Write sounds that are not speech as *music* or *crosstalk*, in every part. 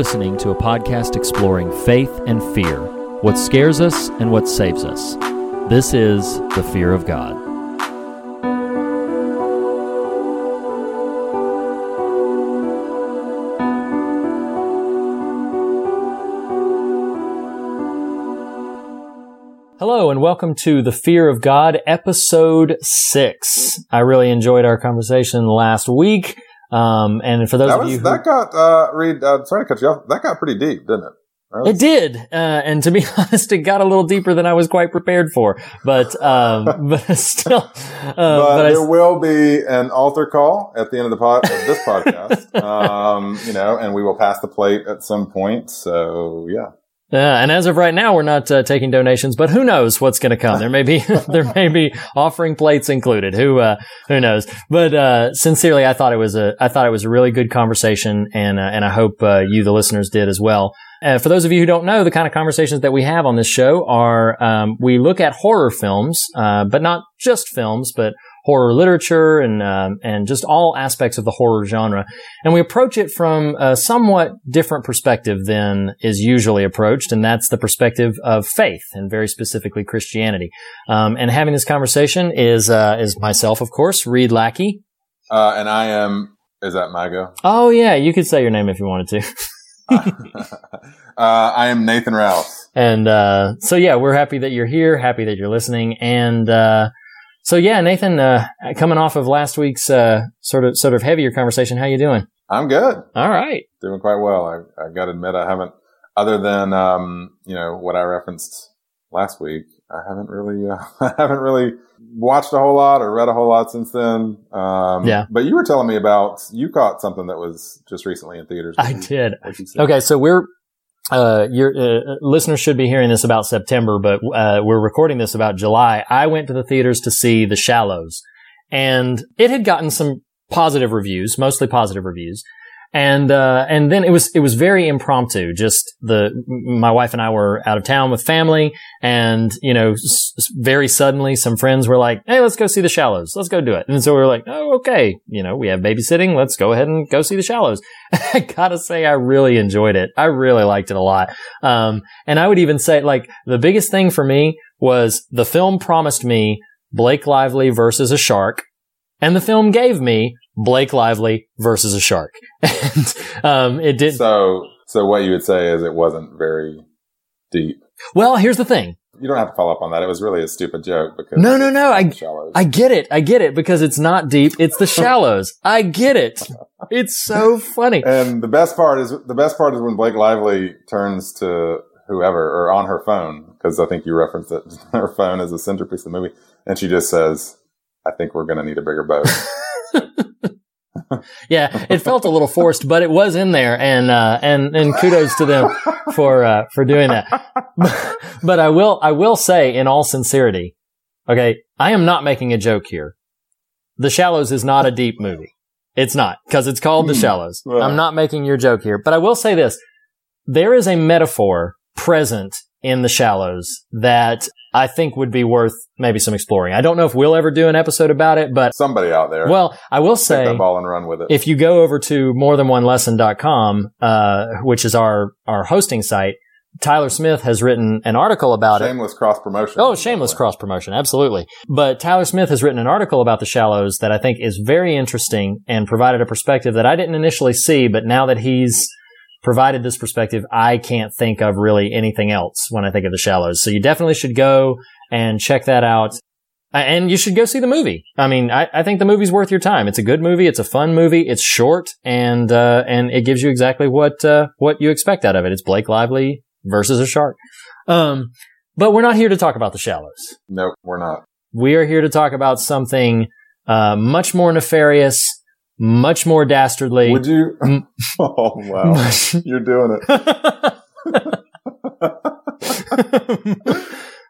Listening to a podcast exploring faith and fear, what scares us and what saves us. This is The Fear of God. Hello, and welcome to The Fear of God, episode six. I really enjoyed our conversation last week. Um, and for those That of you who, that got uh Reed. Uh, sorry to cut you off. That got pretty deep, didn't it? That It did, uh, and to be *laughs* honest, it got a little deeper than I was quite prepared for. But um, *laughs* but still, uh, But, but I, there will be an altar call at the end of the pod, of this podcast. *laughs* um, you know, and we will pass the plate at some point. So yeah, yeah, and as of right now, we're not uh, taking donations. But who knows what's going to come? There may be *laughs* there may be offering plates included. Who uh, who knows? But uh, sincerely, I thought it was a I thought it was a really good conversation, and uh, and I hope uh, you, the listeners, did as well. Uh, for those of you who don't know, the kind of conversations that we have on this show are um, we look at horror films, uh, but not just films, but horror literature and um, and just all aspects of the horror genre, and we approach it from a somewhat different perspective than is usually approached, and that's the perspective of faith and very specifically Christianity. Um, and having this conversation is uh, is myself, of course, Reed Lackey. uh, and I am. Is that my go? Oh yeah, you could say your name if you wanted to. *laughs* *laughs* uh, I am Nathan Rouse. And uh, so yeah, we're happy that you're here, happy that you're listening, and uh, so yeah, Nathan, uh, coming off of last week's uh, sort of sort of heavier conversation, how you doing? I'm good. All right. Doing quite well. I, I got to admit, I haven't, other than um, you know what I referenced last week. I haven't really, uh, *laughs* I haven't really watched a whole lot or read a whole lot since then. Um, Yeah. But you were telling me about you caught something that was just recently in theaters. I did. what you said? Okay, so we're uh, your uh, listeners should be hearing this about September, but uh, we're recording this about July. I went to the theaters to see The Shallows, and it had gotten some positive reviews, mostly positive reviews. And uh, and then it was it was very impromptu. Just the my wife and I were out of town with family, and you know, s- very suddenly, some friends were like, "Hey, let's go see The Shallows. Let's go do it." And so we were like, "Oh, okay. You know, we have babysitting. Let's go ahead and go see The Shallows." *laughs* I gotta say, I really enjoyed it. I really liked it a lot. Um, and I would even say, like, the biggest thing for me was the film promised me Blake Lively versus a shark, and the film gave me Blake Lively versus a shark. *laughs* and, um, it did. So, so what you would say is it wasn't very deep. well, here's the thing. You don't have to follow up on that. It was really a stupid joke because No, no, no. I, shallows. I get it. I get it because it's not deep. It's the shallows. I get it. It's so funny. and the best part is the best part is when Blake Lively turns to whoever or on her phone because I think you referenced it. *laughs* Her phone is a centerpiece of the movie, and she just says, "I think we're going to need a bigger boat." *laughs* *laughs* Yeah, it felt a little forced, but it was in there, and uh, and and kudos to them for uh, for doing that. *laughs* but I will I will say, in all sincerity, okay, I am not making a joke here. The Shallows is not a deep movie. It's not because it's called The Hmm. Shallows. Right. I'm not making your joke here, but I will say this: there is a metaphor present in The Shallows that I think would be worth maybe some exploring. I don't know if we'll ever do an episode about it, but Somebody out there, well, I will say that ball and run with it. if you go over to morethanonelesson.com, uh, which is our, our hosting site, Tyler Smith has written an article about it. shameless cross promotion. Oh, shameless cross promotion. Absolutely. But Tyler Smith has written an article about the shallows that I think is very interesting and provided a perspective that I didn't initially see, but now that he's provided this perspective, I can't think of really anything else when I think of the shallows. So you definitely should go and check that out. And you should go see the movie. I mean, I, I think the movie's worth your time. It's a good movie. It's a fun movie. It's short and, uh, and it gives you exactly what, uh, what you expect out of it. It's Blake Lively versus a shark. Um, but we're not here to talk about the shallows. Nope, we're not. We are here to talk about something uh, much more nefarious, much more dastardly. Would you? *laughs* Mm. *laughs* Oh wow, much, *laughs* you're doing it.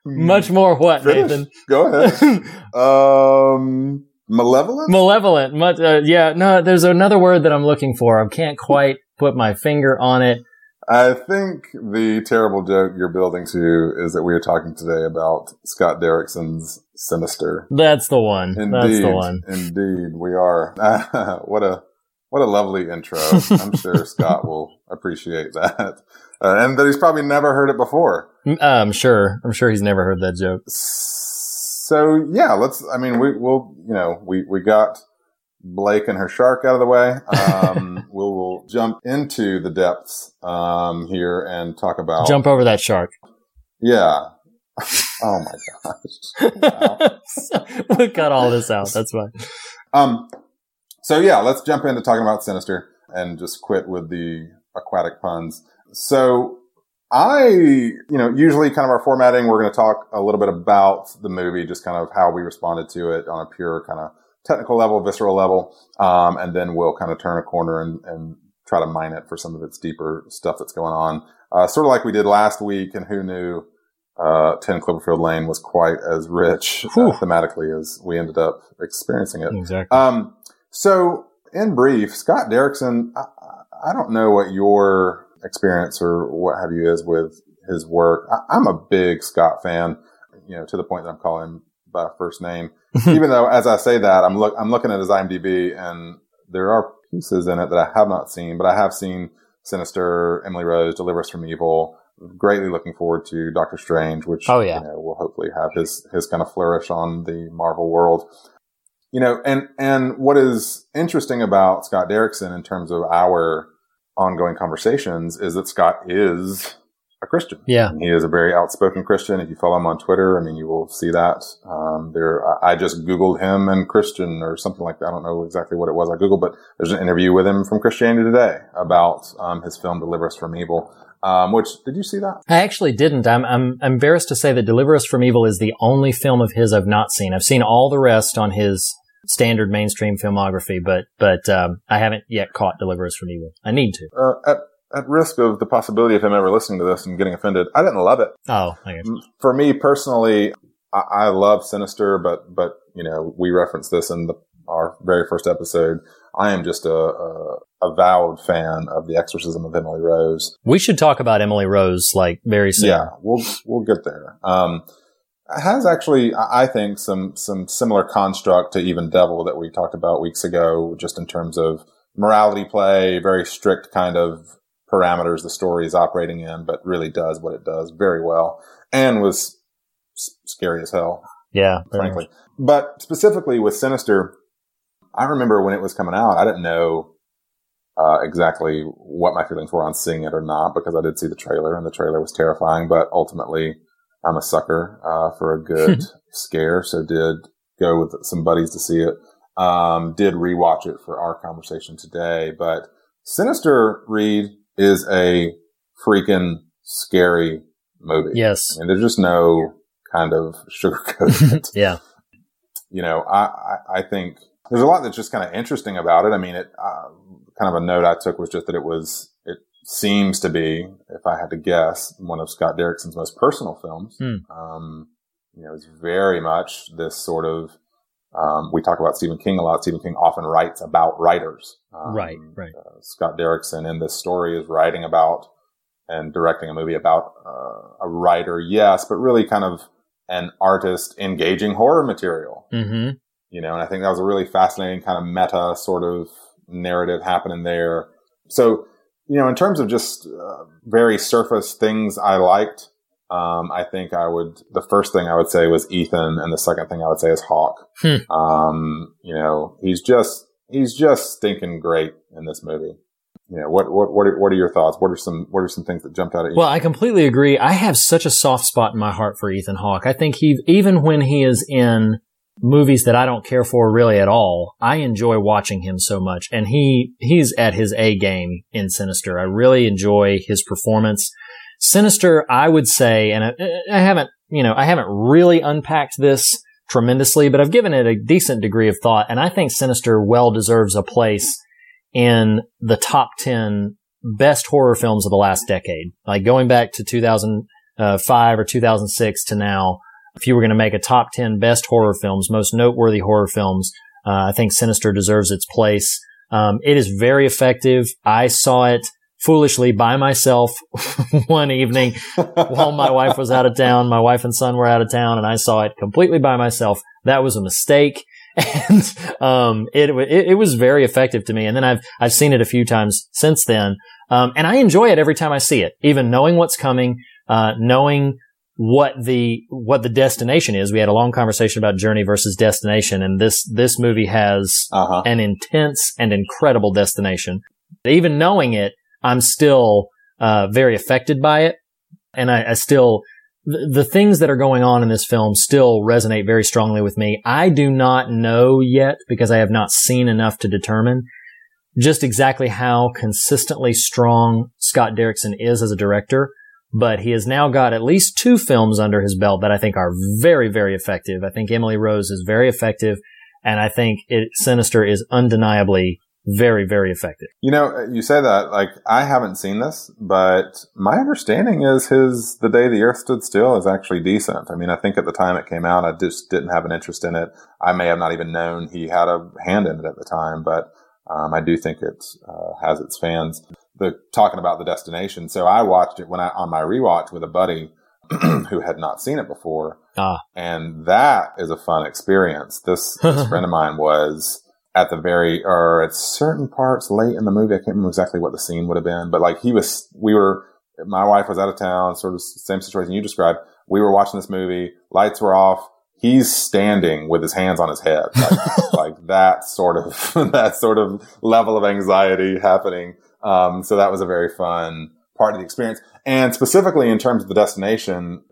much more what, Finish. Nathan? Go ahead. Um, malevolent. Malevolent. Much, uh, yeah, no, there's another word that I'm looking for. I can't quite put my finger on it. I think the terrible joke you're building to is that we are talking today about Scott Derrickson's Sinister. That's the one. Indeed, That's the one. indeed, we are. *laughs* what a what a lovely intro. I'm sure *laughs* Scott will appreciate that, uh, and that he's probably never heard it before. Uh, I'm sure. I'm sure he's never heard that joke. So yeah, let's. I mean, we will. You know, we we got Blake and her shark out of the way. Um, *laughs* we'll, we'll jump into the depths um, here and talk about Jump over that shark. Yeah. *laughs* oh my gosh. Wow. *laughs* we'll cut all this out. That's fine. Um, so yeah, let's jump into talking about Sinister and just quit with the aquatic puns. So I, you know, usually kind of our formatting, we're going to talk a little bit about the movie, just kind of how we responded to it on a pure kind of technical level, visceral level. Um, and then we'll kind of turn a corner and, and try to mine it for some of its deeper stuff that's going on. Uh, sort of like we did last week and who knew, uh, 10 Cloverfield Lane was quite as rich uh, thematically as we ended up experiencing it. Exactly. Um, so in brief, Scott Derrickson, I, I don't know what your experience or what have you is with his work. I, I'm a big Scott fan, you know, to the point that I'm calling him by first name. *laughs* Even though, as I say that, I'm look, I'm looking at his IMDb and there are pieces in it that I have not seen, but I have seen Sinister, Emily Rose, Deliver Us from Evil. Greatly looking forward to Doctor Strange, which Oh, yeah. you know, will hopefully have his his kind of flourish on the Marvel world. You know, and and what is interesting about Scott Derrickson in terms of our ongoing conversations is that Scott is a Christian. yeah. He is a very outspoken Christian. If you follow him on Twitter, I mean, you will see that. Um, there, I I just Googled him and Christian or something like that. I don't know exactly what it was I Googled, but there's an interview with him from Christianity Today about, um, his film Deliver Us from Evil. Um, which, did you see that? I actually didn't. I'm, I'm embarrassed to say that Deliver Us from Evil is the only film of his I've not seen. I've seen all the rest on his standard mainstream filmography, but, but, um, I haven't yet caught Deliver Us from Evil. I need to. Uh, at, at risk of the possibility of him ever listening to this and getting offended, I didn't love it. Oh, okay. for me personally, I, I love Sinister, but but you know we referenced this in the, our very first episode. I am just a, a avowed fan of the Exorcism of Emily Rose. We should talk about Emily Rose like very soon. Yeah, we'll we'll get there. Um, has actually, I think, some some similar construct to even Devil that we talked about weeks ago, just in terms of morality play, very strict kind of parameters the story is operating in, but really does what it does very well, and was s- scary as hell Yeah. frankly. But specifically with Sinister, I remember when it was coming out, I didn't know uh, exactly what my feelings were on seeing it or not because I did see the trailer and the trailer was terrifying. But ultimately, I'm a sucker uh, for a *laughs* good scare, so did go with some buddies to see it. Um, did rewatch it for our conversation today, but Sinister Reed is a freaking scary movie. Yes. And there's just no kind of *laughs* sugarcoating it. *laughs* Yeah. You know, I, I, I think there's a lot that's just kind of interesting about it. I mean, it, uh, kind of a note I took was just that it was, it seems to be, if I had to guess, one of Scott Derrickson's most personal films. Hmm. Um, you know, it's very much this sort of, um, we talk about Stephen King a lot. Stephen King often writes about writers. Um, Right, right. Uh, Scott Derrickson in this story is writing about and directing a movie about uh, a writer, yes, but really kind of an artist engaging horror material. Mm-hmm. You know, and I think that was a really fascinating kind of meta sort of narrative happening there. So, you know, in terms of just uh, very surface things I liked, um, I think I would, the first thing I would say was Ethan, and the second thing I would say is Hawke. Hmm. Um, you know, he's just, he's just stinking great in this movie. You know, what, what, what are, what are your thoughts? What are some, what are some things that jumped out at you? Well, I completely agree. I have such a soft spot in my heart for Ethan Hawke. I think he, even when he is in movies that I don't care for really at all, I enjoy watching him so much. And he, he's at his A game in Sinister. I really enjoy his performance. Sinister, I would say, and I, I haven't, you know, I haven't really unpacked this tremendously, but I've given it a decent degree of thought. And I think Sinister well deserves a place in the top 10 best horror films of the last decade. Like going back to 2005 uh, or 2006 to now, if you were going to make a top 10 best horror films, most noteworthy horror films, uh, I think Sinister deserves its place. Um, it is very effective. I saw it foolishly by myself *laughs* one evening while my wife was out of town. My wife and son were out of town and I saw it completely by myself. That was a mistake. *laughs* And, um, it, it, it, was very effective to me. And then I've, I've seen it a few times since then. Um, and I enjoy it every time I see it, even knowing what's coming, uh, knowing what the what the destination is. We had a long conversation about journey versus destination, and this this movie has uh-huh. an intense and incredible destination. Even knowing it, I'm still uh, very affected by it, and I, I still the, the things that are going on in this film still resonate very strongly with me. I do not know yet because I have not seen enough to determine just exactly how consistently strong Scott Derrickson is as a director but he has now got at least two films under his belt that I think are very, very effective. I think Emily Rose is very effective, and I think it, Sinister is undeniably very, very effective. You know, you say that like I haven't seen this, but my understanding is his "The Day the Earth Stood Still" is actually decent. I mean, I think at the time it came out, I just didn't have an interest in it. I may have not even known he had a hand in it at the time, but um, I do think it uh, has its fans the talking about the destination. So I watched it when I on my rewatch with a buddy *clears throat* who had not seen it before. Ah. And that is a fun experience. This, *laughs* this friend of mine was at the very, or at certain parts late in the movie. I can't remember exactly what the scene would have been, but like he was, we were, my wife was out of town, sort of same situation you described. We were watching this movie, lights were off. He's standing with his hands on his head, like, *laughs* like that sort of, *laughs* that sort of level of anxiety happening um, so that was a very fun part of the experience. And specifically in terms of the destination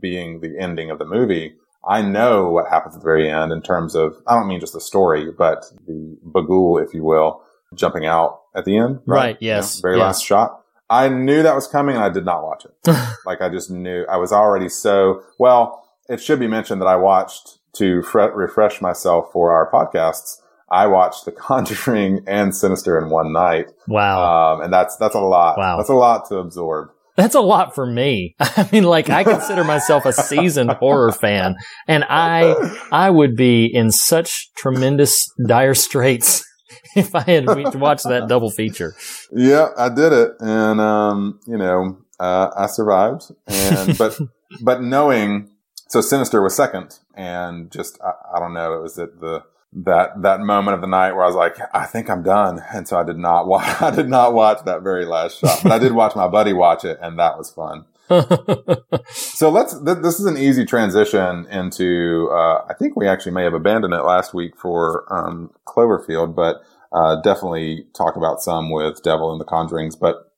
being the ending of the movie, I know what happens at the very end in terms of, I don't mean just the story, but the Bughuul, if you will, jumping out at the end. Right. right yes. You know, very yes. last shot. I knew that was coming and I did not watch it. *laughs* like I just knew I was already so, well, it should be mentioned that I watched to fre- refresh myself for our podcasts. I watched The Conjuring and Sinister in one night. Wow. Um, and that's, that's a lot. Wow. That's a lot to absorb. That's a lot for me. *laughs* I mean, like I consider myself a seasoned horror fan and I, I would be in such tremendous dire straits *laughs* if I had watched that double feature. Yeah, I did it. And, um, you know, uh, I survived and, *laughs* but, but knowing, so Sinister was second and just, I, I don't know, it was at the, that that moment of the night where I was like, I think I'm done, and so I did not watch. *laughs* I did not watch that very last shot, but I did watch my buddy watch it, and that was fun. *laughs* so let's. Th- this is an easy transition into. Uh, I think we actually may have abandoned it last week for um, Cloverfield, but uh, definitely talk about some with Devil and the Conjurings. But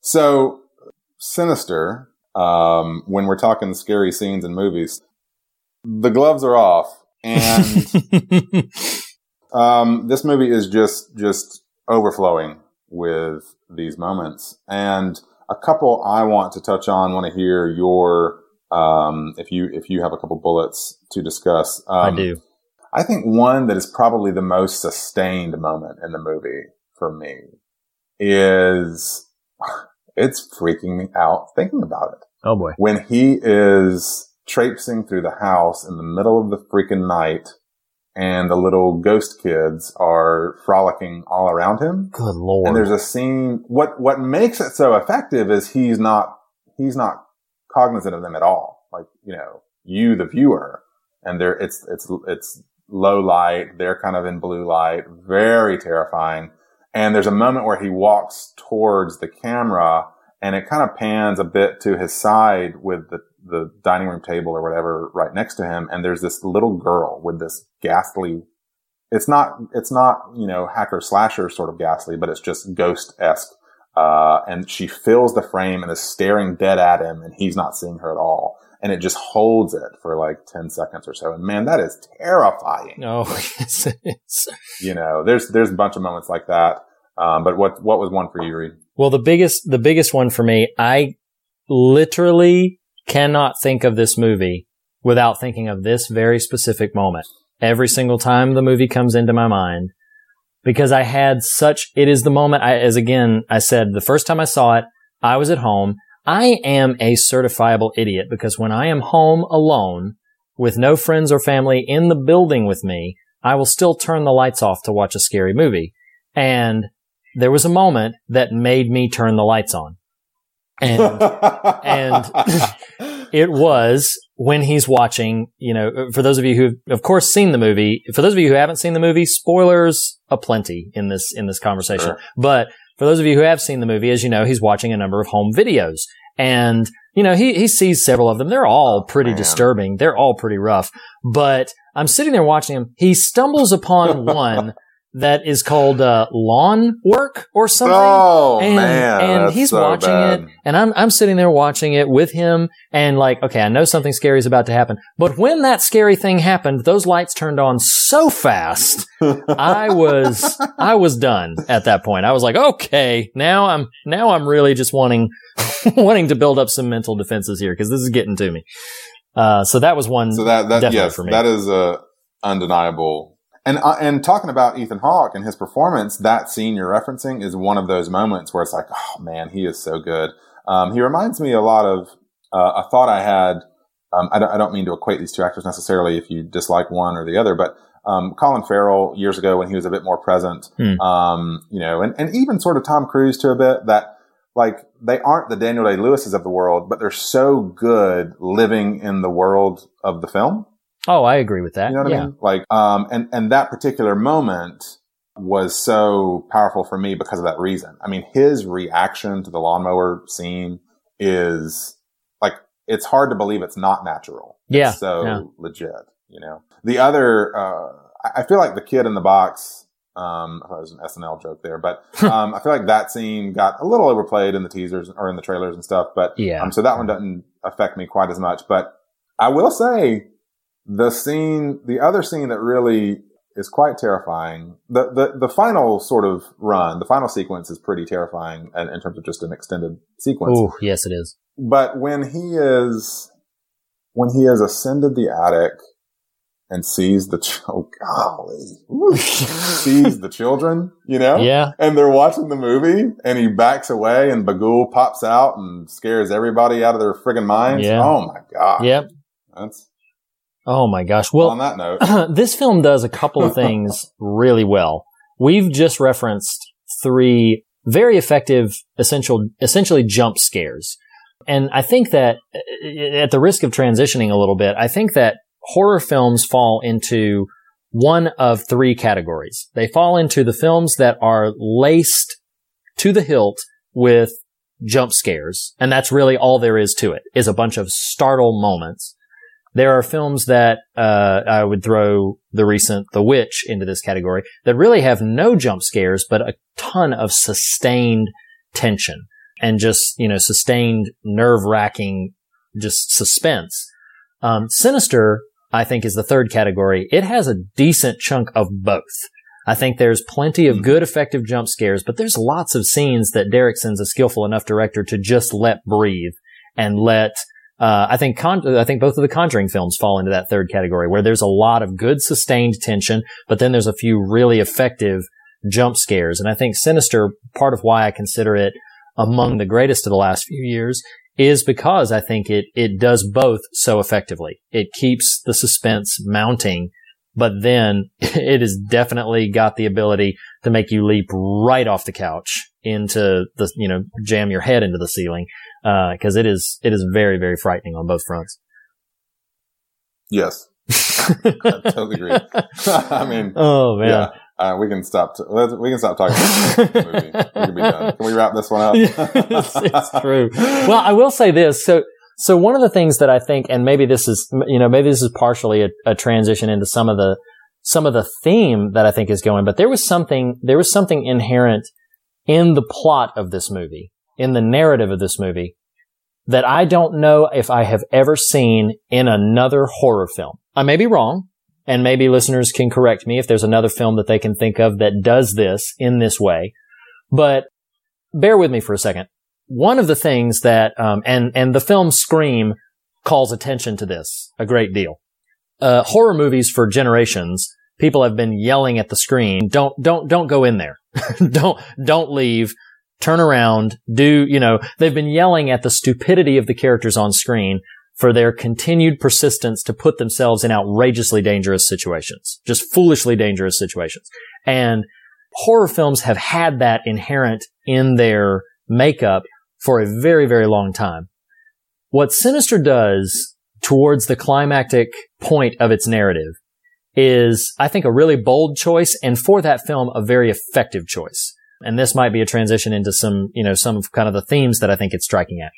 so sinister. Um, when we're talking scary scenes in movies, the gloves are off and *laughs* um, this movie is just just overflowing with these moments. And a couple I want to touch on. Want to hear your um, if you if you have a couple bullets to discuss. Um, I do. I think one that is probably the most sustained moment in the movie for me is *sighs* it's freaking me out thinking about it. Oh boy. When he is traipsing through the house in the middle of the freaking night and the little ghost kids are frolicking all around him. Good lord. And there's a scene what what makes it so effective is he's not he's not cognizant of them at all. Like, you know, you the viewer and they're it's it's it's low light, they're kind of in blue light, very terrifying. And there's a moment where he walks towards the camera and it kind of pans a bit to his side with the the dining room table or whatever right next to him. And there's this little girl with this ghastly, it's not, it's not, you know, hacker slasher sort of ghastly, but it's just ghost-esque. Uh, and she fills the frame and is staring dead at him and he's not seeing her at all. And it just holds it for like 10 seconds or so. And man, that is terrifying. No, *laughs* yes, You know, there's, there's a bunch of moments like that. Um, but what, what was one for you, Reed? Well, the biggest, the biggest one for me, I literally cannot think of this movie without thinking of this very specific moment every single time the movie comes into my mind because I had such, it is the moment I, as again, I said the first time I saw it, I was at home. I am a certifiable idiot because when I am home alone with no friends or family in the building with me, I will still turn the lights off to watch a scary movie. And there was a moment that made me turn the lights on. And, and *laughs* it was when he's watching, you know, for those of you who of course, seen the movie, for those of you who haven't seen the movie, spoilers aplenty in this, in this conversation. Sure. But for those of you who have seen the movie, as you know, he's watching a number of home videos and, you know, he, he sees several of them. They're all oh, pretty man. disturbing. They're all pretty rough, but I'm sitting there watching him. He stumbles upon *laughs* one that is called, uh, lawn work or something Oh and, man, and he's so watching bad. it and I'm, I'm sitting there watching it with him and like, okay, I know something scary is about to happen. But when that scary thing happened, those lights turned on so fast. *laughs* I was, I was done at that point. I was like, okay, now I'm, now I'm really just wanting, *laughs* wanting to build up some mental defenses here because this is getting to me. Uh, so that was one. So that that yes, for me. that is a undeniable. And uh, and talking about Ethan Hawke and his performance, that scene you're referencing is one of those moments where it's like, oh man, he is so good. Um, he reminds me a lot of uh, a thought I had. Um, I, don't, I don't mean to equate these two actors necessarily if you dislike one or the other, but um, Colin Farrell years ago when he was a bit more present, Hmm. um, you know, and, and even sort of Tom Cruise to a bit that like they aren't the Daniel Day Lewis's of the world, but they're so good living in the world of the film. Oh, I agree with that. You know what yeah. I mean? Like, um, and, and that particular moment was so powerful for me because of that reason. I mean, his reaction to the lawnmower scene is like, it's hard to believe it's not natural. Yeah, It's so yeah. legit, you know? The other, uh, I- I feel like the kid in the box, um, I thought it was an SNL joke there, but, *laughs* um, I feel like that scene got a little overplayed in the teasers or in the trailers and stuff, but, Yeah. um, so that one doesn't affect me quite as much, but I will say the scene, the other scene that really is quite terrifying. The, the, the final sort of run, the final sequence is pretty terrifying in, in terms of just an extended sequence. Oh, yes, it is. But when he is, when he has ascended the attic and sees the, ch- oh golly, Ooh. *laughs* sees the children, you know? Yeah. And they're watching the movie and he backs away and Bughuul pops out and scares everybody out of their friggin' minds. Yeah. Oh my God. Yep. That's, Oh my gosh. well, on that note, *clears throat* this film does a couple of things *laughs* really well. We've just referenced three very effective, essential, essentially jump scares. And I think that uh, at the risk of transitioning a little bit, I think that horror films fall into one of three categories. They fall into the films that are laced to the hilt with jump scares. And that's really all there is to it, is a bunch of startle moments. There are films that uh, I would throw the recent The Witch into this category that really have no jump scares, but a ton of sustained tension and just you know sustained nerve wracking just suspense. Um, Sinister, I think, is the third category. It has a decent chunk of both. I think there's plenty of good, effective jump scares, but there's lots of scenes that Derrickson's a skillful enough director to just let breathe and let uh, I think con- I think both of the Conjuring films fall into that third category where there's a lot of good sustained tension, but then there's a few really effective jump scares. And I think Sinister, part of why I consider it among the greatest of the last few years is because I think it, it does both so effectively. It keeps the suspense mounting, but then *laughs* it has definitely got the ability to make you leap right off the couch into the, you know, jam your head into the ceiling. Uh, cause it is, it is very, very frightening on both fronts. yes, *laughs* I totally agree. I mean, Oh man. yeah, uh, we can stop. T- let's, we can stop talking about this movie. We can be done. Can we wrap this one up? *laughs* it's, it's true. Well, I will say this. So, so one of the things that I think, and maybe this is, you know, maybe this is partially a, a transition into some of the, some of the theme that I think is going, but there was something, there was something inherent in the plot of this movie, in the narrative of this movie that I don't know if I have ever seen in another horror film. I may be wrong. And maybe listeners can correct me if there's another film that they can think of that does this in this way. But bear with me for a second. One of the things that, um, and, and the film Scream calls attention to this a great deal. Uh, horror movies for generations, people have been yelling at the screen, don't, don't, don't go in there. *laughs* don't, don't leave. Turn around. Do, you know, they've been yelling at the stupidity of the characters on screen for their continued persistence to put themselves in outrageously dangerous situations, just foolishly dangerous situations. And horror films have had that inherent in their makeup for a very, very long time. What Sinister does towards the climactic point of its narrative is, I think, a really bold choice and for that film, a very effective choice. And this might be a transition into some, you know, some of kind of the themes that I think it's striking at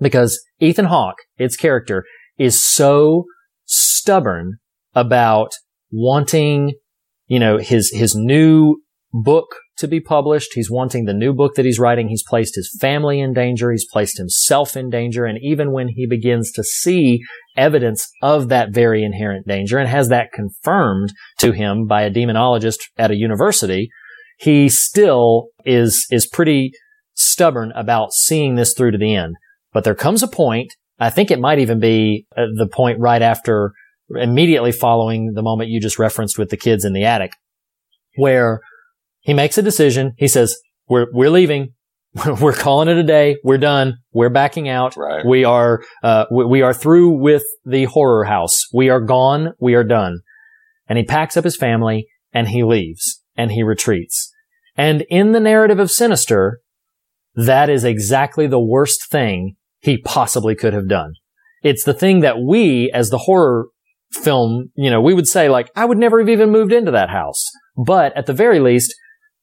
because Ethan Hawke, its character, is so stubborn about wanting, you know, his, his new book to be published. He's wanting the new book that he's writing. He's placed his family in danger. He's placed himself in danger. And even when he begins to see evidence of that very inherent danger and has that confirmed to him by a demonologist at a university, he still is, is pretty stubborn about seeing this through to the end. But there comes a point, I think it might even be uh, the point right after, immediately following the moment you just referenced with the kids in the attic, where he makes a decision. He says, we're, we're leaving. *laughs* we're calling it a day. We're done. We're backing out. Right. We are, uh, we, we are through with the horror house. We are gone. We are done. And he packs up his family and he leaves and he retreats. And in the narrative of Sinister, that is exactly the worst thing he possibly could have done. It's the thing that we, as the horror film, you know, we would say like, I would never have even moved into that house. But at the very least,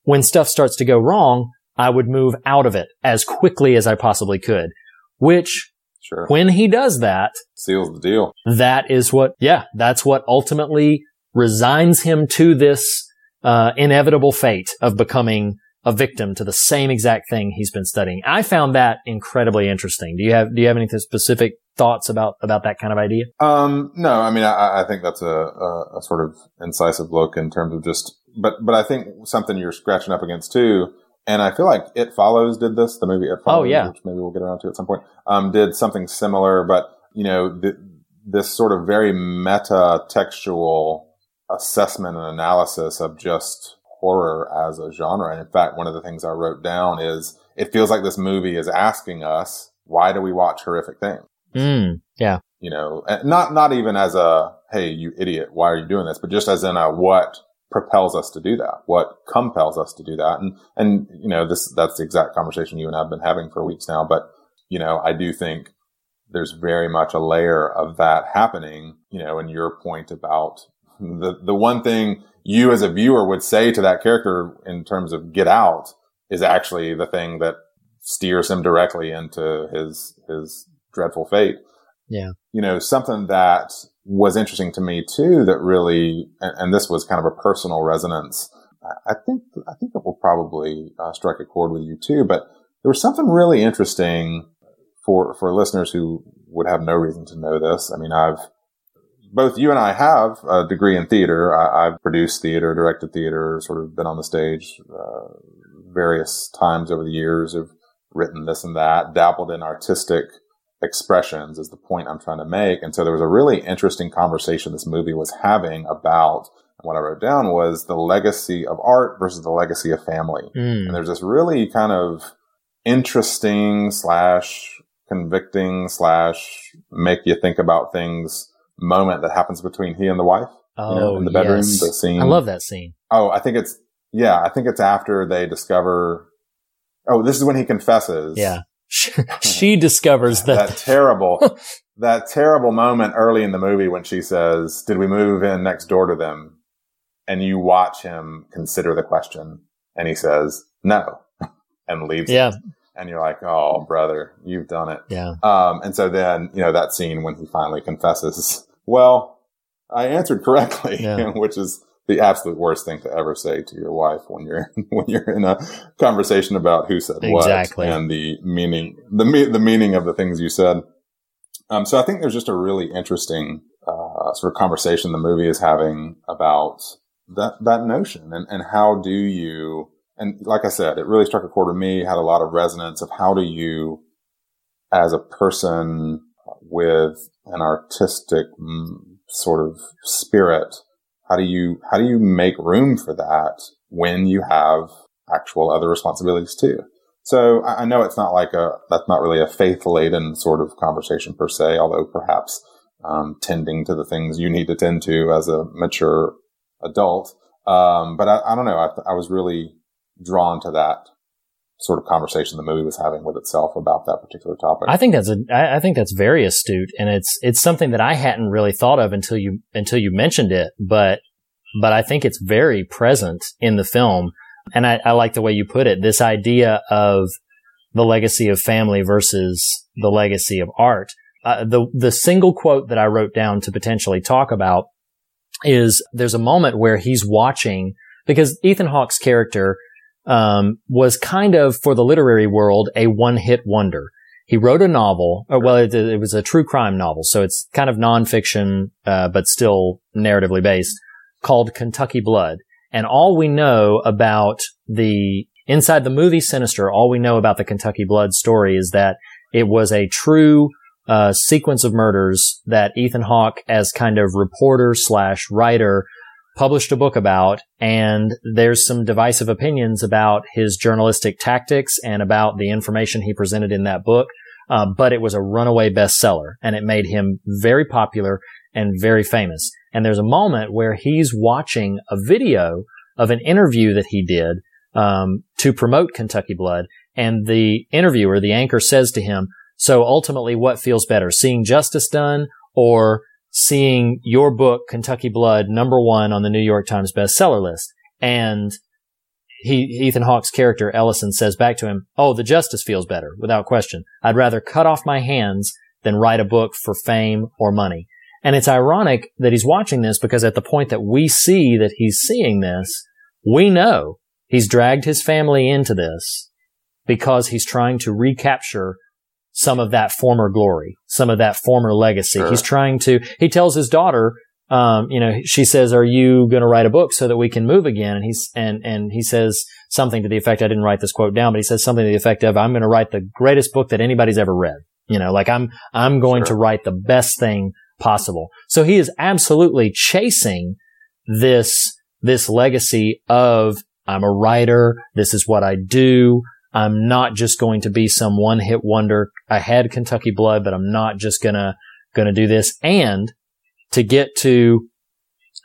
when stuff starts to go wrong, I would move out of it as quickly as I possibly could, which Sure. when he does that, Seals the deal. that is what, yeah, that's what ultimately resigns him to this, uh, inevitable fate of becoming a victim to the same exact thing he's been studying. I found that incredibly interesting. Do you have, do you have any specific thoughts about, about that kind of idea? Um, no, I mean, I, I think that's a, a, a sort of incisive look in terms of just, but, but I think something you're scratching up against too, and I feel like It Follows did this, the movie It Follows, Oh, yeah. which maybe we'll get around to at some point, um, did something similar, but, you know, th- this sort of very meta textual assessment and analysis of just horror as a genre. And in fact, one of the things I wrote down is it feels like this movie is asking us, why do we watch horrific things? Mm, yeah. you know, not, not even as a, Hey, you idiot. Why are you doing this? But just as in a, what propels us to do that? What compels us to do that? And, and, you know, this, that's the exact conversation you and I have been having for weeks now. But, you know, I do think there's very much a layer of that happening, you know, and your point about the, the one thing you as a viewer would say to that character in terms of get out is actually the thing that steers him directly into his, his dreadful fate. Yeah. You know, something that was interesting to me too that really, and, and this was kind of a personal resonance. I- think, I think it will probably uh, strike a chord with you too, but there was something really interesting for, for listeners who would have no reason to know this. I mean, I've, both you and I have a degree in theater. I, I've produced theater, directed theater, sort of been on the stage, uh, various times over the years, have written this and that, dabbled in artistic expressions is the point I'm trying to make. And so there was a really interesting conversation this movie was having about what I wrote down was the legacy of art versus the legacy of family. Mm, And there's this really kind of interesting slash convicting slash make you think about things moment that happens between he and the wife. oh, you know, in the bedroom, yes. the scene. I love that scene. Oh, I think it's, yeah, I think it's after they discover, oh, this is when he confesses. Yeah. *laughs* she discovers that, That terrible, *laughs* that terrible moment early in the movie when she says, did we move in next door to them? And you watch him consider the question and he says, no, *laughs* and leaves. it. yeah, And you're like, oh, brother, you've done it. yeah. Um, and so then, you know, that scene when he finally confesses, well, I answered correctly, Yeah. which is the absolute worst thing to ever say to your wife when you're, *laughs* when you're in a conversation about who said Exactly. what and the meaning, the, me- the meaning of the things you said. Um, so I think there's just a really interesting, uh, sort of conversation the movie is having about that, that notion and, and how do you, and like I said, it really struck a chord with me, had a lot of resonance of how do you, as a person with an artistic mm, sort of spirit, how do you, how do you make room for that when you have actual other responsibilities too? So I know it's not like a, that's not really a faith laden sort of conversation per se, although perhaps, um, tending to the things you need to tend to as a mature adult. Um, but I, I, don't know. I, I was really drawn to that sort of conversation the movie was having with itself about that particular topic. I think that's a, I think that's very astute, and it's it's something that I hadn't really thought of until you until you mentioned it. But but I think it's very present in the film, and I, I like the way you put it. This idea of the legacy of family versus the legacy of art. Uh, the the single quote that I wrote down to potentially talk about is there's a moment where he's watching because Ethan Hawke's character um, was kind of for the literary world a one-hit wonder. He wrote a novel, or well, it, it, was a true crime novel, so it's kind of nonfiction, uh, but still narratively based, called Kentucky Blood. And all we know about the inside the movie Sinister, all we know about the Kentucky Blood story is that it was a true uh, sequence of murders that Ethan Hawke, as kind of reporter slash writer, published a book about, and there's some divisive opinions about his journalistic tactics and about the information he presented in that book. Uh, but it was a runaway bestseller, and it made him very popular and very famous. And there's a moment where he's watching a video of an interview that he did um, to promote Kentucky Blood, and the interviewer, the anchor, says to him, "So ultimately, what feels better, seeing justice done or seeing your book, Kentucky Blood, number one on the New York Times bestseller list. And he, Ethan Hawke's character, Ellison, says back to him, Oh, the justice feels better, without question. I'd rather cut off my hands than write a book for fame or money. And it's ironic that he's watching this because at the point that we see that he's seeing this, we know he's dragged his family into this because he's trying to recapture some of that former glory, some of that former legacy. Sure. He's trying to, he tells his daughter, um, you know, she says, are you going to write a book so that we can move again? And he's, and, and he says something to the effect, I didn't write this quote down, but he says something to the effect of, I'm going to write the greatest book that anybody's ever read. You know, like I'm, I'm going sure. to write the best thing possible. So he is absolutely chasing this, this legacy of I'm a writer. This is what I do. I'm not just going to be some one hit wonder. I had Kentucky blood, but I'm not just gonna, gonna do this. And to get to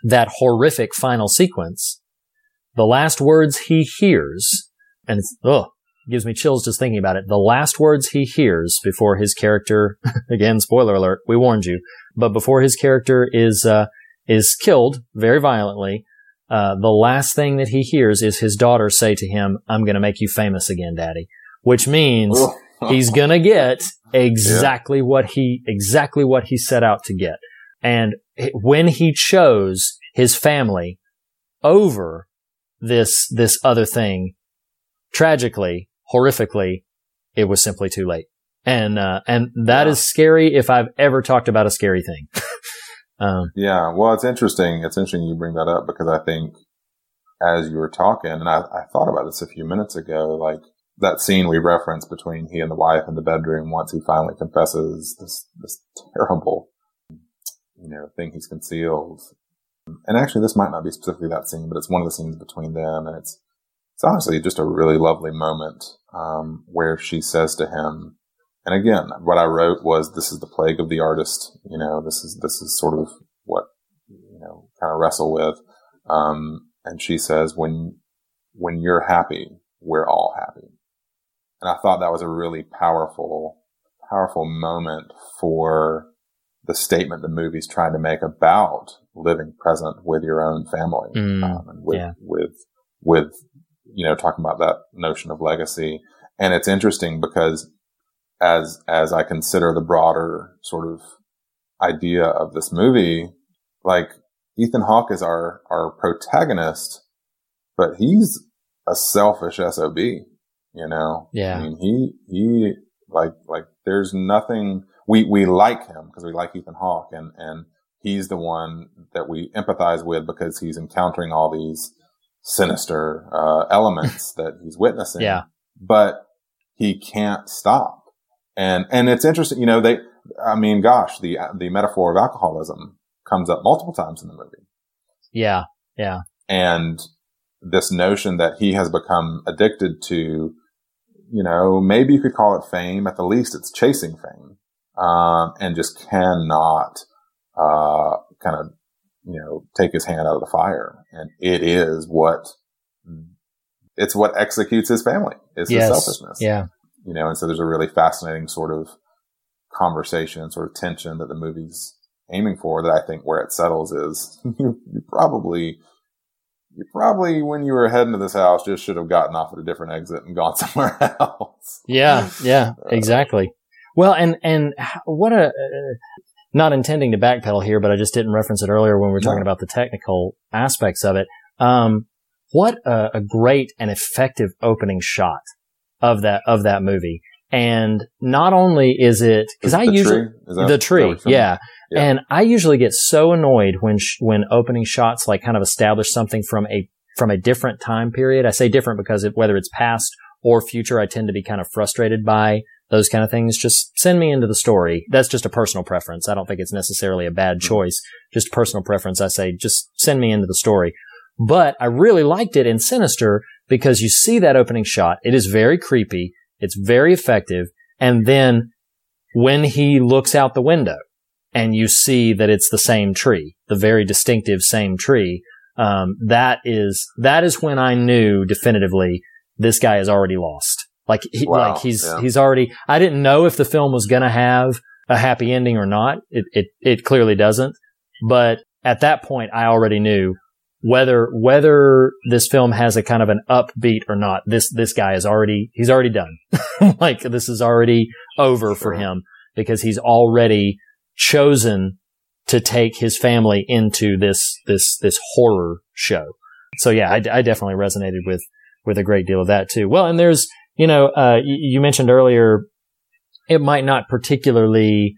that horrific final sequence, the last words he hears, and it's, oh, gives me chills just thinking about it. The last words he hears before his character, *laughs* again, spoiler alert, we warned you, but before his character is, uh, is killed very violently, uh, the last thing that he hears is his daughter say to him, I'm going to make you famous again, daddy, which means he's going to get *laughs* exactly yeah. what he, exactly what he set out to get. And when he chose his family over this, this other thing, tragically, horrifically, it was simply too late. And, uh, and that yeah. is scary if I've ever talked about a scary thing. *laughs* Um, yeah, well, it's interesting. It's interesting you bring that up because I think as you were talking, and I, I thought about this a few minutes ago, like that scene we referenced between he and the wife in the bedroom once he finally confesses this this terrible, you know, thing he's concealed. And actually, this might not be specifically that scene, but it's one of the scenes between them, and it's it's honestly just a really lovely moment um, where she says to him, and again, what I wrote was, this is the plague of the artist. You know, this is, this is sort of what, you know, kind of wrestle with. Um, and she says, when, when you're happy, we're all happy. And I thought that was a really powerful, powerful moment for the statement the movie's trying to make about living present with your own family, mm, um, and with, yeah. with, with, you know, talking about that notion of legacy. And it's interesting because as as I consider the broader sort of idea of this movie, like Ethan Hawke is our our protagonist, but he's a selfish sob. You know, yeah. I mean, he he like like there's nothing we we like him because we like Ethan Hawke, and and he's the one that we empathize with because he's encountering all these sinister uh, elements *laughs* that he's witnessing. Yeah, but he can't stop and, and it's interesting, you know, they, I mean, gosh, the the metaphor of alcoholism comes up multiple times in the movie, Yeah. Yeah. and this notion that he has become addicted to, you know, maybe you could call it fame. At the least, it's chasing fame, um, and just cannot uh, kind of you know take his hand out of the fire. And it is what it's what executes his family. Is his Yes. selfishness Yeah. You know, and so there's a really fascinating sort of conversation, sort of tension that the movie's aiming for that I think where it settles is *laughs* you, you probably, you probably, when you were heading to this house, just should have gotten off at a different exit and gone *laughs* somewhere else. Yeah. Yeah. *laughs* Exactly. Well, and, and what a, uh, not intending to backpedal here, but I just didn't reference it earlier when we were talking No. about the technical aspects of it. Um, what a, a great and effective opening shot of that, of that movie. And not only is it, cause I usually, tree? The tree, what you're saying? yeah. Yeah. And I usually get so annoyed when sh- when opening shots like kind of establish something from a from a different time period. I say different because it, whether it's past or future, I tend to be kind of frustrated by those kind of things. Just send me into the story. That's just a personal preference. I don't think it's necessarily a bad Mm-hmm. choice. Just personal preference. I say just send me into the story. But I really liked it in Sinister because you see that opening shot. It is very creepy. It's very effective. And then when he looks out the window and you see that it's the same tree, the very distinctive same tree, um, that is, that is when I knew definitively this guy is already lost. Like, he, Wow, like he's, yeah. he's already, I didn't know if the film was going to have a happy ending or not. It, it, it clearly doesn't. But at that point, I already knew whether, whether this film has a kind of an upbeat or not. This, this guy is already, he's already done. *laughs* like this is already over for him because he's already chosen to take his family into this, this, this horror show. So yeah, I, I definitely resonated with, with a great deal of that too. Well, and there's, you know, uh, you mentioned earlier, it might not particularly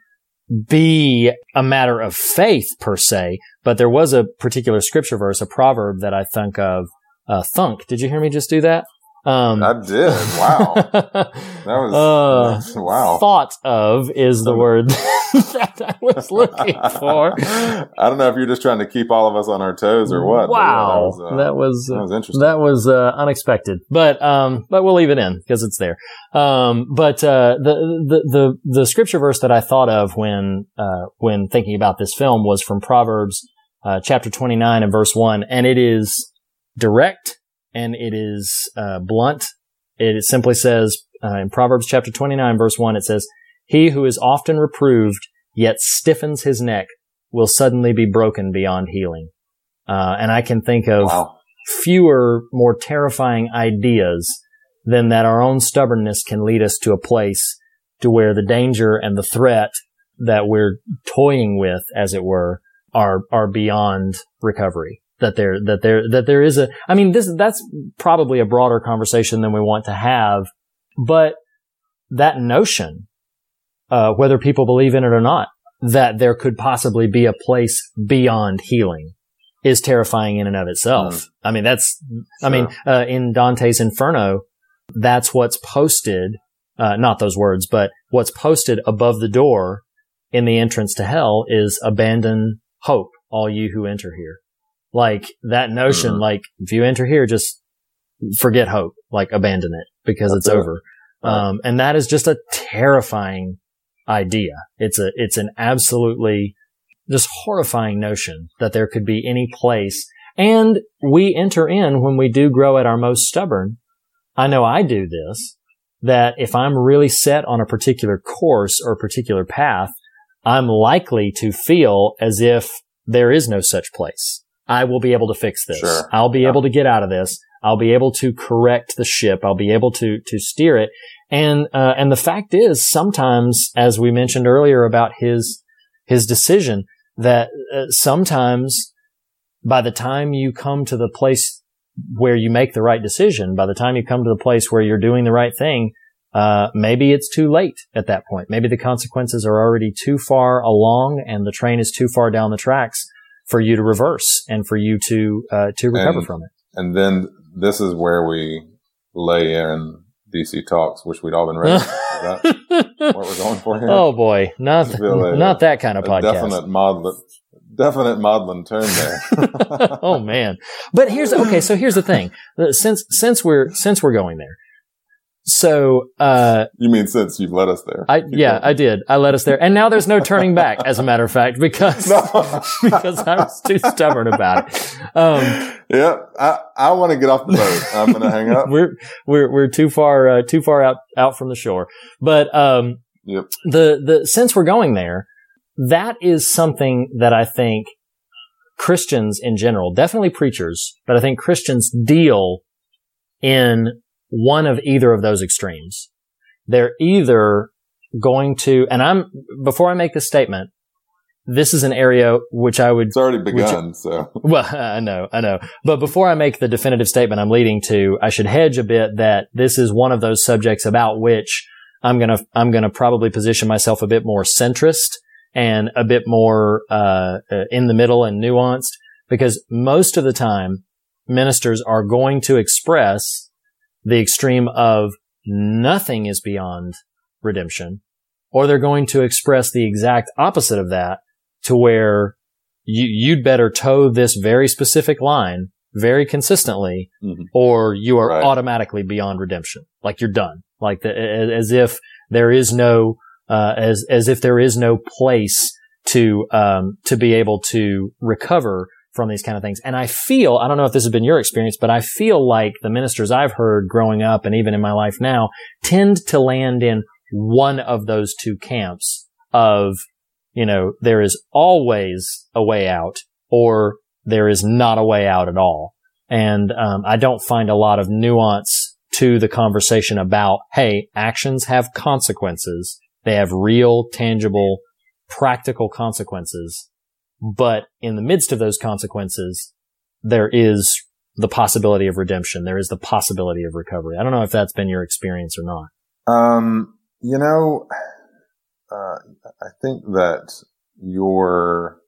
be a matter of faith per se, but there was a particular scripture verse, a proverb that I think of, uh, thunk. Did you hear me just do that? Um, I did. Wow. *laughs* That was, uh, *laughs* wow. thought of is the word *laughs* that I was looking for. I don't know if you're just trying to keep all of us on our toes or what. but yeah, Wow, that was, uh, that was that was interesting. that was uh, unexpected, but um, but we'll leave it in because it's there. Um, but uh, the, the the the scripture verse that I thought of when uh, when thinking about this film was from Proverbs uh, chapter twenty nine and verse one, and it is direct and it is uh, blunt. It simply says uh, in Proverbs chapter twenty nine verse one, it says, "He who is often reproved yet stiffens his neck will suddenly be broken beyond healing." Uh, and I can think of wow. fewer, more terrifying ideas than that our own stubbornness can lead us to a place to where the danger and the threat that we're toying with, as it were, are, are beyond recovery. That there, that there, that there is a, I mean, this, that's probably a broader conversation than we want to have, but that notion, uh, whether people believe in it or not, that there could possibly be a place beyond healing is terrifying in and of itself. I mean, that's, I mean, uh, in Dante's Inferno, that's what's posted, uh, not those words, but what's posted above the door in the entrance to hell is abandon hope, all you who enter here. Like that notion, Mhm. like if you enter here, just forget hope, like abandon it because That's it's it. over. Right. Um, and that is just a terrifying idea. It's a, it's an absolutely just horrifying notion that there could be any place. And we enter in when we do grow at our most stubborn. I know I do this, that if I'm really set on a particular course or a particular path, I'm likely to feel as if there is no such place. I will be able to fix this. Sure. I'll be Yeah. able to get out of this. I'll be able to correct the ship. I'll be able to, to steer it. And, uh, and the fact is sometimes, as we mentioned earlier about his, his decision, that uh, sometimes by the time you come to the place where you make the right decision, by the time you come to the place where you're doing the right thing, uh, maybe it's too late at that point. Maybe the consequences are already too far along and the train is too far down the tracks for you to reverse and for you to, uh, to recover And- from it. And then this is where we lay in DC Talks, which we'd all been ready. *laughs* what we're going for here? oh boy, not not that kind of podcast. definite maudlin, definite maudlin turn there. *laughs* oh man. But here's okay, so here's the thing. Uh, Since since we're since we're going there. So uh you mean since you've led us there? I yeah. I did. I led us there. And now there's no turning back, as a matter of fact, because No. *laughs* because I was too stubborn about it. Um yeah, I, I want to get off the boat. I'm going to hang up. *laughs* we're we're we're too far uh, too far out out from the shore. But um Yep. the the since we're going there, that is something that I think Christians in general, definitely preachers, but I think Christians deal in one of either of those extremes. They're either going to, and I'm, before I make this statement, this is an area which I would It's already begun, so *laughs* well, I know, I know. But before I make the definitive statement I'm leading to, I should hedge a bit that this is one of those subjects about which I'm gonna, I'm gonna probably position myself a bit more centrist and a bit more, uh, uh, in the middle and nuanced because most of the time ministers are going to express the extreme of nothing is beyond redemption or they're going to express the exact opposite of that to where you, you'd better toe this very specific line very consistently Mhm. or you are Right. automatically beyond redemption. Like you're done. Like the, as if there is no, uh, as, as if there is no place to, um, to be able to recover from these kind of things. And I feel, I don't know if this has been your experience, but I feel like the ministers I've heard growing up and even in my life now tend to land in one of those two camps of, you know, there is always a way out or there is not a way out at all. And, um, I don't find a lot of nuance to the conversation about, hey, actions have consequences. They have real, tangible, practical consequences. But in the midst of those consequences, there is the possibility of redemption. There is the possibility of recovery. I don't know if that's been your experience or not. Um, you know, uh, I think that your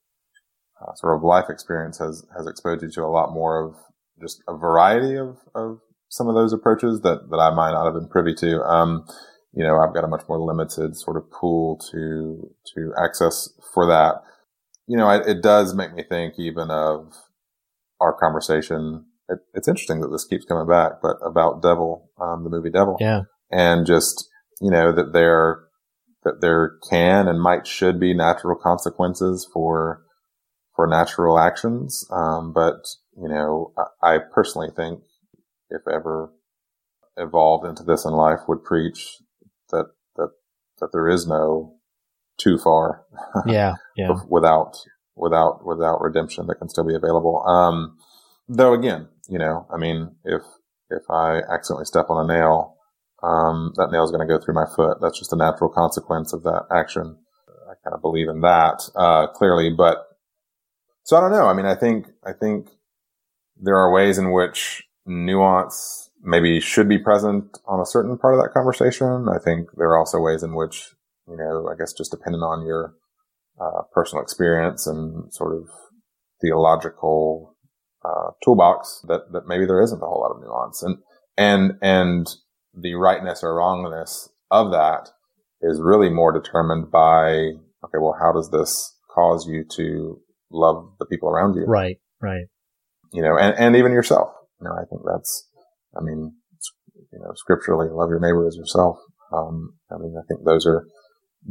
uh, sort of life experience has has exposed you to a lot more of just a variety of of some of those approaches that that I might not have been privy to. Um, you know, I've got a much more limited sort of pool to to access for that. You know, it, it does make me think even of our conversation. It, it's interesting that this keeps coming back, but about Devil, um, the movie Devil Yeah. and just you know that there that there can and might should be natural consequences for for natural actions. Um, but you know, I, I personally think if ever evolved into this in life, would preach that that that there is no too far Yeah. *laughs* Yeah. without without without redemption that can still be available. Um, though again, you know, I mean, if if I accidentally step on a nail, um, that nail is going to go through my foot. That's just a natural consequence of that action. I kind of believe in that uh, clearly, but so I don't know. I mean, I think I think there are ways in which nuance maybe should be present on a certain part of that conversation. I think there are also ways in which you know, I guess just depending on your uh, personal experience and sort of theological uh, toolbox that that maybe there isn't a whole lot of nuance and and and the rightness or wrongness of that is really more determined by okay well how does this cause you to love the people around you Right. Right. you know and, and even yourself you know i think that's i mean you know scripturally love your neighbor as yourself um i mean i think those are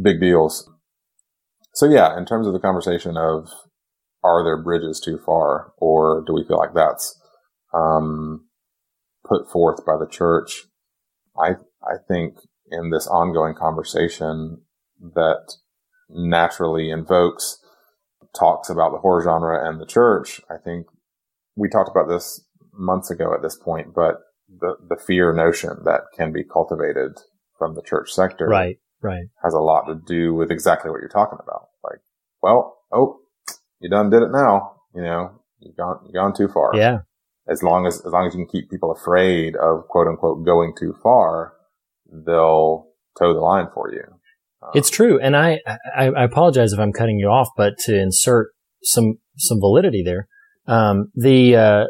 big deals so yeah in terms of the conversation of are there bridges too far or do we feel like that's um put forth by the church i i think in this ongoing conversation that naturally invokes talks about the horror genre and the church i think we talked about this months ago at this point, but the, the fear notion that can be cultivated from the church sector Right. Right. has a lot to do with exactly what you're talking about. Like, well, oh, you done did it now. You know, you've gone, you've gone too far. Yeah. As long as, as long as you can keep people afraid of quote unquote going too far, they'll toe the line for you. Um, It's true. And I, I, I apologize if I'm cutting you off, but to insert some, some validity there, um, the, uh,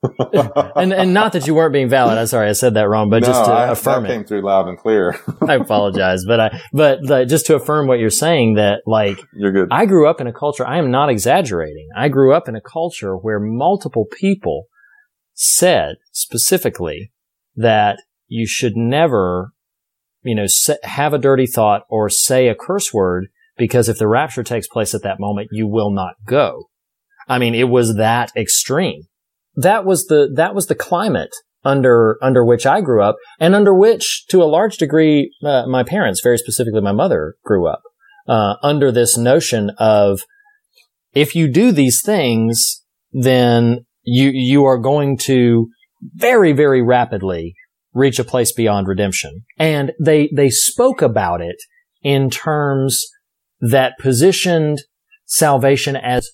*laughs* and and not that you weren't being valid. I'm sorry, I said that wrong, but no, just to I, affirm that it. came through loud and clear. I apologize, but I but just to affirm what you're saying that like You're good. I grew up in a culture. I am not exaggerating. I grew up in a culture where multiple people said specifically that you should never, you know, have a dirty thought or say a curse word because if the rapture takes place at that moment, you will not go. I mean, it was that extreme. That was the, that was the climate under, under which I grew up and under which to a large degree, uh, my parents, very specifically my mother grew up, uh, under this notion of if you do these things, then you, you are going to very, very rapidly reach a place beyond redemption. And they, they spoke about it in terms that positioned salvation as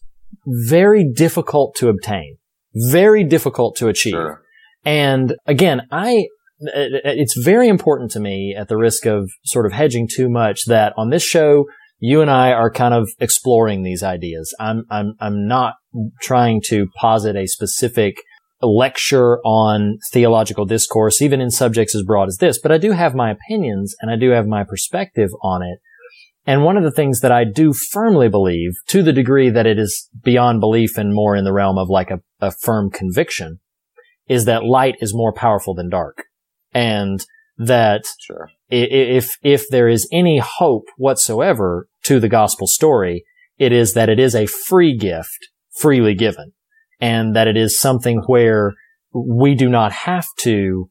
very difficult to obtain, very difficult to achieve. Sure. And again, I, it's very important to me at the risk of sort of hedging too much that on this show, you and I are kind of exploring these ideas. I'm, I'm, I'm not trying to posit a specific lecture on theological discourse, even in subjects as broad as this, but I do have my opinions and I do have my perspective on it. And one of the things that I do firmly believe, to the degree that it is beyond belief and more in the realm of like a, a firm conviction, is that light is more powerful than dark. And that Sure. if if there is any hope whatsoever to the gospel story, it is that it is a free gift, freely given, and that it is something where we do not have to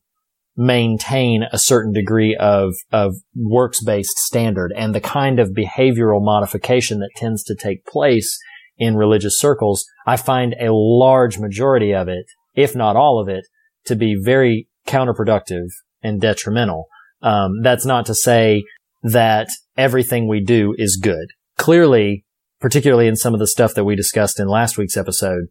maintain a certain degree of of works based standard and the kind of behavioral modification that tends to take place in religious circles. I find a large majority of it, if not all of it, to be very counterproductive and detrimental. Um, that's not to say that everything we do is good. Clearly, particularly in some of the stuff that we discussed in last week's episode,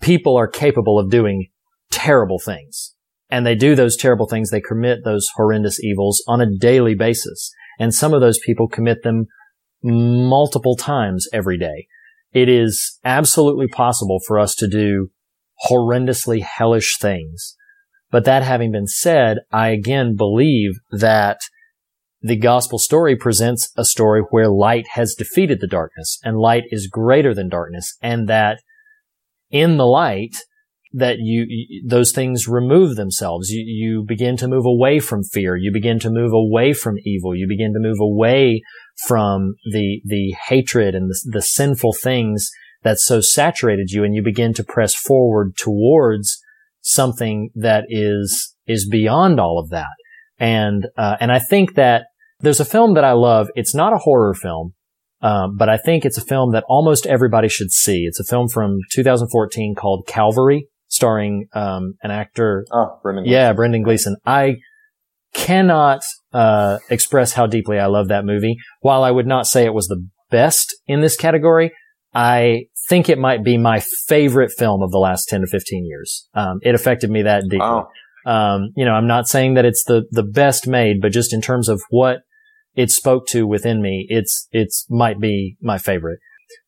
people are capable of doing terrible things. And they do those terrible things. They commit those horrendous evils on a daily basis. And some of those people commit them multiple times every day. It is absolutely possible for us to do horrendously hellish things. But that having been said, I again believe that the gospel story presents a story where light has defeated the darkness and light is greater than darkness and that in the light that you, you- those things remove themselves. You, you begin to move away from fear. You begin to move away from evil. You begin to move away from the, the hatred and the, the sinful things that so saturated you and you begin to press forward towards something that is, is beyond all of that. And, uh, and I think that there's a film that I love. It's not a horror film. Um, but I think it's a film that almost everybody should see. It's a film from 2014 called Calvary, starring um, an actor Oh, Brendan. yeah, Brendan Gleeson. I cannot uh, express how deeply I love that movie. While I would not say it was the best in this category, I think it might be my favorite film of the last 10 to 15 years. Um, it affected me that deeply. Wow. Um, you know, I'm not saying that it's the, the best made, but just in terms of what it spoke to within me, it's, it's might be my favorite.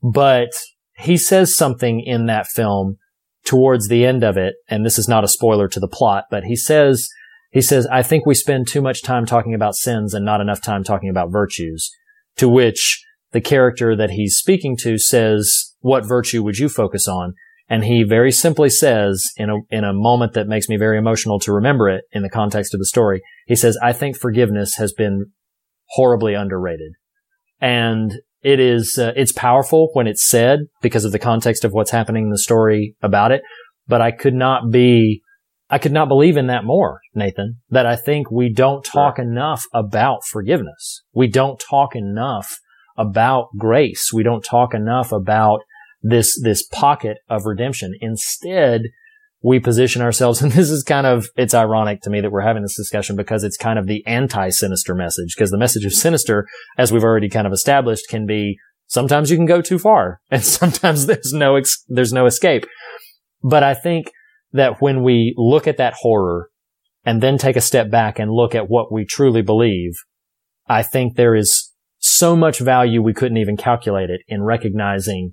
But he says something in that film towards the end of it, and this is not a spoiler to the plot, but he says, he says, I think we spend too much time talking about sins and not enough time talking about virtues. To which the character that he's speaking to says, what virtue would you focus on? And he very simply says, in a, in a moment that makes me very emotional to remember it in the context of the story, he says, I think forgiveness has been horribly underrated. And it is, uh, it's powerful when it's said because of the context of what's happening in the story about it. But I could not be, I could not believe in that more, Nathan, that I think we don't talk enough about forgiveness. We don't talk enough about grace. We don't talk enough about this, this pocket of redemption. Instead, we position ourselves, *laughs* and this is kind of, it's ironic to me that we're having this discussion because it's kind of the anti-sinister message, because the message of sinister, as we've already kind of established, can be sometimes you can go too far *laughs* and sometimes there's no, ex- there's no escape. But I think that when we look at that horror and then take a step back and look at what we truly believe, I think there is so much value we couldn't even calculate it in recognizing,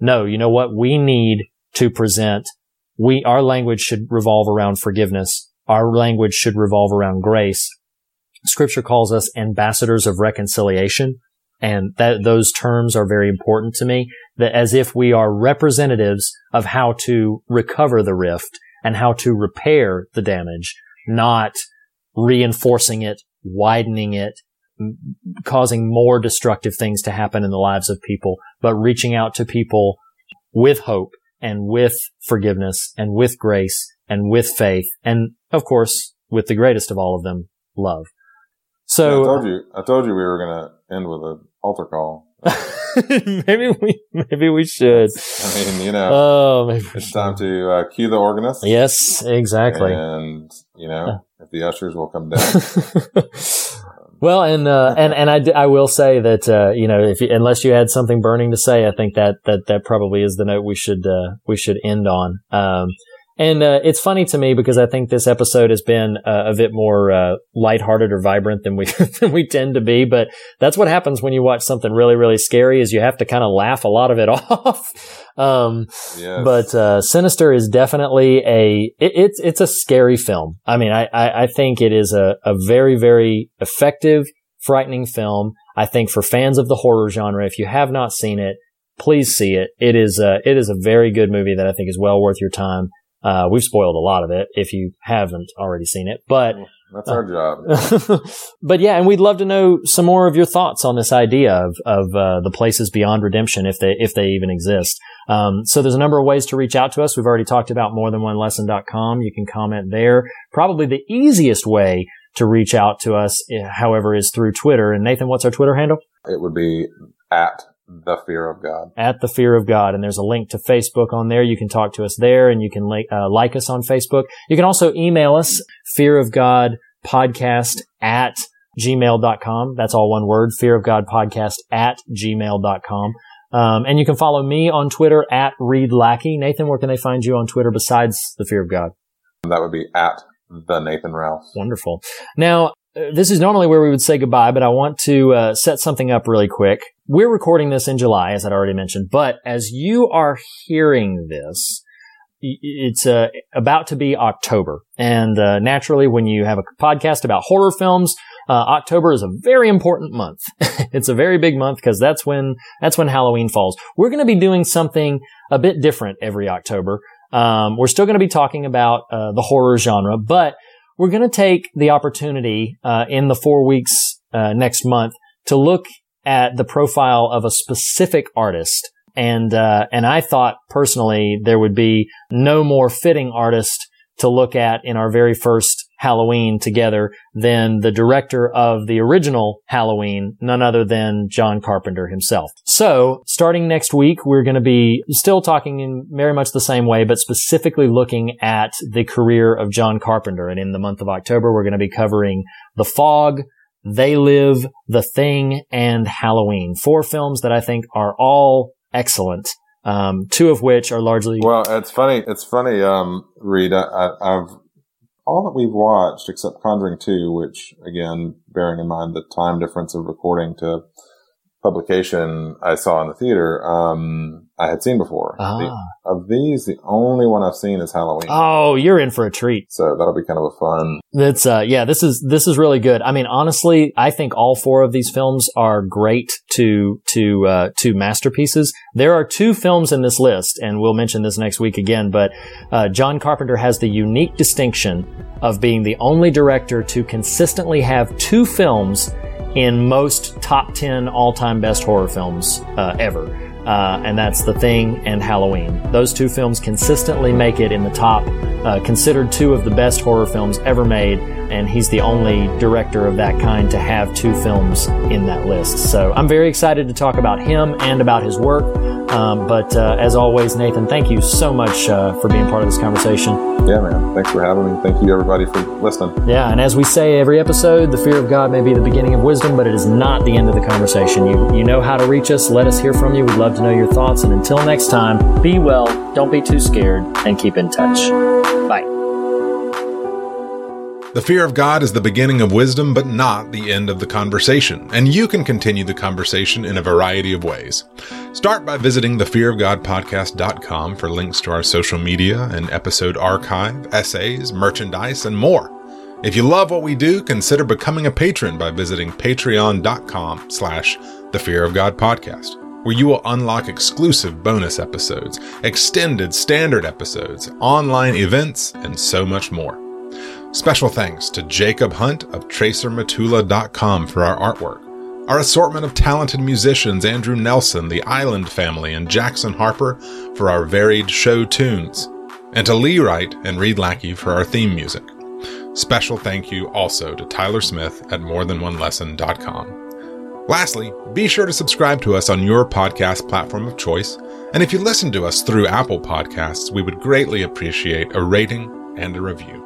no, you know what? We need to present we, our language should revolve around forgiveness. Our language should revolve around grace. Scripture calls us ambassadors of reconciliation. And that those terms are very important to me that as if we are representatives of how to recover the rift and how to repair the damage, not reinforcing it, widening it, causing more destructive things to happen in the lives of people, but reaching out to people with hope and with forgiveness and with grace and with faith. And of course, with the greatest of all of them, love. So I told you, I told you we were going to end with an altar call. *laughs* maybe we maybe we should. I mean, you know, Oh, maybe it's time to uh, cue the organist. Yes, exactly. And, you know, if the ushers will come down. *laughs* well, and uh, and and I, d- I will say that uh, you know if you, unless you had something burning to say, I think that that that probably is the note we should uh, we should end on. Um, and uh, it's funny to me because I think this episode has been uh, a bit more uh, lighthearted or vibrant than we *laughs* than we tend to be. But that's what happens when you watch something really really scary is you have to kind of laugh a lot of it *laughs* off. um, yes. but uh, Sinister is definitely a it, it's it's a scary film. I mean, I I, I think it is a, a very very effective, frightening film. I think for fans of the horror genre, if you have not seen it, please see it. It is a, it is a very good movie that I think is well worth your time. Uh, we've spoiled a lot of it if you haven't already seen it, but That's our job. *laughs* but yeah, and we'd love to know some more of your thoughts on this idea of of uh, the places beyond redemption, if they if they even exist. Um, so there's a number of ways to reach out to us. We've already talked about more than one lesson.com. You can comment there. Probably the easiest way to reach out to us, eh, however, is through Twitter. And Nathan, what's our Twitter handle? It would be at the fear of God. at the fear of God. And there's a link to Facebook on there. You can talk to us there and you can like, uh, like us on Facebook. You can also email us fear of God podcast at gmail.com. That's all one word, fear of God podcast at gmail.com. Um, and you can follow me on Twitter at Reed Lackey. Nathan, where can they find you on Twitter besides the fear of God? That would be at the Nathan Rouse. Wonderful. Now, this is normally where we would say goodbye, but I want to uh, set something up really quick. We're recording this in July, as I'd already mentioned, but as you are hearing this, it's uh, about to be October. And uh, naturally, when you have a podcast about horror films, uh, October is a very important month. *laughs* it's a very big month because that's when that's when Halloween falls. We're going to be doing something a bit different every October. Um, we're still going to be talking about uh, the horror genre, but we're going to take the opportunity uh, in the four weeks uh, next month to look at the profile of a specific artist. And uh, and I thought personally there would be no more fitting artist to look at in our very first Halloween together than the director of the original Halloween, none other than John Carpenter himself. So, starting next week, we're going to be still talking in very much the same way, but specifically looking at the career of John Carpenter. And in the month of October, we're going to be covering The Fog, They Live, The Thing, and Halloween. Four films that I think are all excellent. Um, two of which are largely Well, it's funny. It's funny, um, Reed. I, I've all that we've watched except Conjuring Two, which again, bearing in mind the time difference of recording to publication, I saw in the theater. Um, I had seen before. Ah. The- of these, the only one I've seen is Halloween. Oh, you're in for a treat. So that'll be kind of a fun. That's uh yeah, this is this is really good. I mean, honestly, I think all four of these films are great to to uh to masterpieces. There are two films in this list, and we'll mention this next week again, but uh John Carpenter has the unique distinction of being the only director to consistently have two films in most top 10 all-time best horror films uh, ever. Uh, and that's The Thing and Halloween. Those two films consistently make it in the top, uh, considered two of the best horror films ever made, and he's the only director of that kind to have two films in that list. So I'm very excited to talk about him and about his work. Um, but uh, as always, Nathan, thank you so much uh, for being part of this conversation. Yeah, man. Thanks for having me. Thank you, everybody, for listening. Yeah, and as we say every episode, the fear of God may be the beginning of wisdom, but it is not the end of the conversation. You you know how to reach us. Let us hear from you. We'd love to know your thoughts. And until next time, be well, don't be too scared, and keep in touch. Bye. The fear of God is the beginning of wisdom, but not the end of the conversation, and you can continue the conversation in a variety of ways. Start by visiting thefearofgodpodcast.com for links to our social media and episode archive, essays, merchandise, and more. If you love what we do, consider becoming a patron by visiting patreon.com slash the Fear of God podcast, where you will unlock exclusive bonus episodes, extended standard episodes, online events, and so much more. Special thanks to Jacob Hunt of TracerMatula.com for our artwork. Our assortment of talented musicians, Andrew Nelson, the Island Family, and Jackson Harper for our varied show tunes. And to Lee Wright and Reed Lackey for our theme music. Special thank you also to Tyler Smith at morethanonelesson.com. Lastly, be sure to subscribe to us on your podcast platform of choice. And if you listen to us through Apple Podcasts, we would greatly appreciate a rating and a review.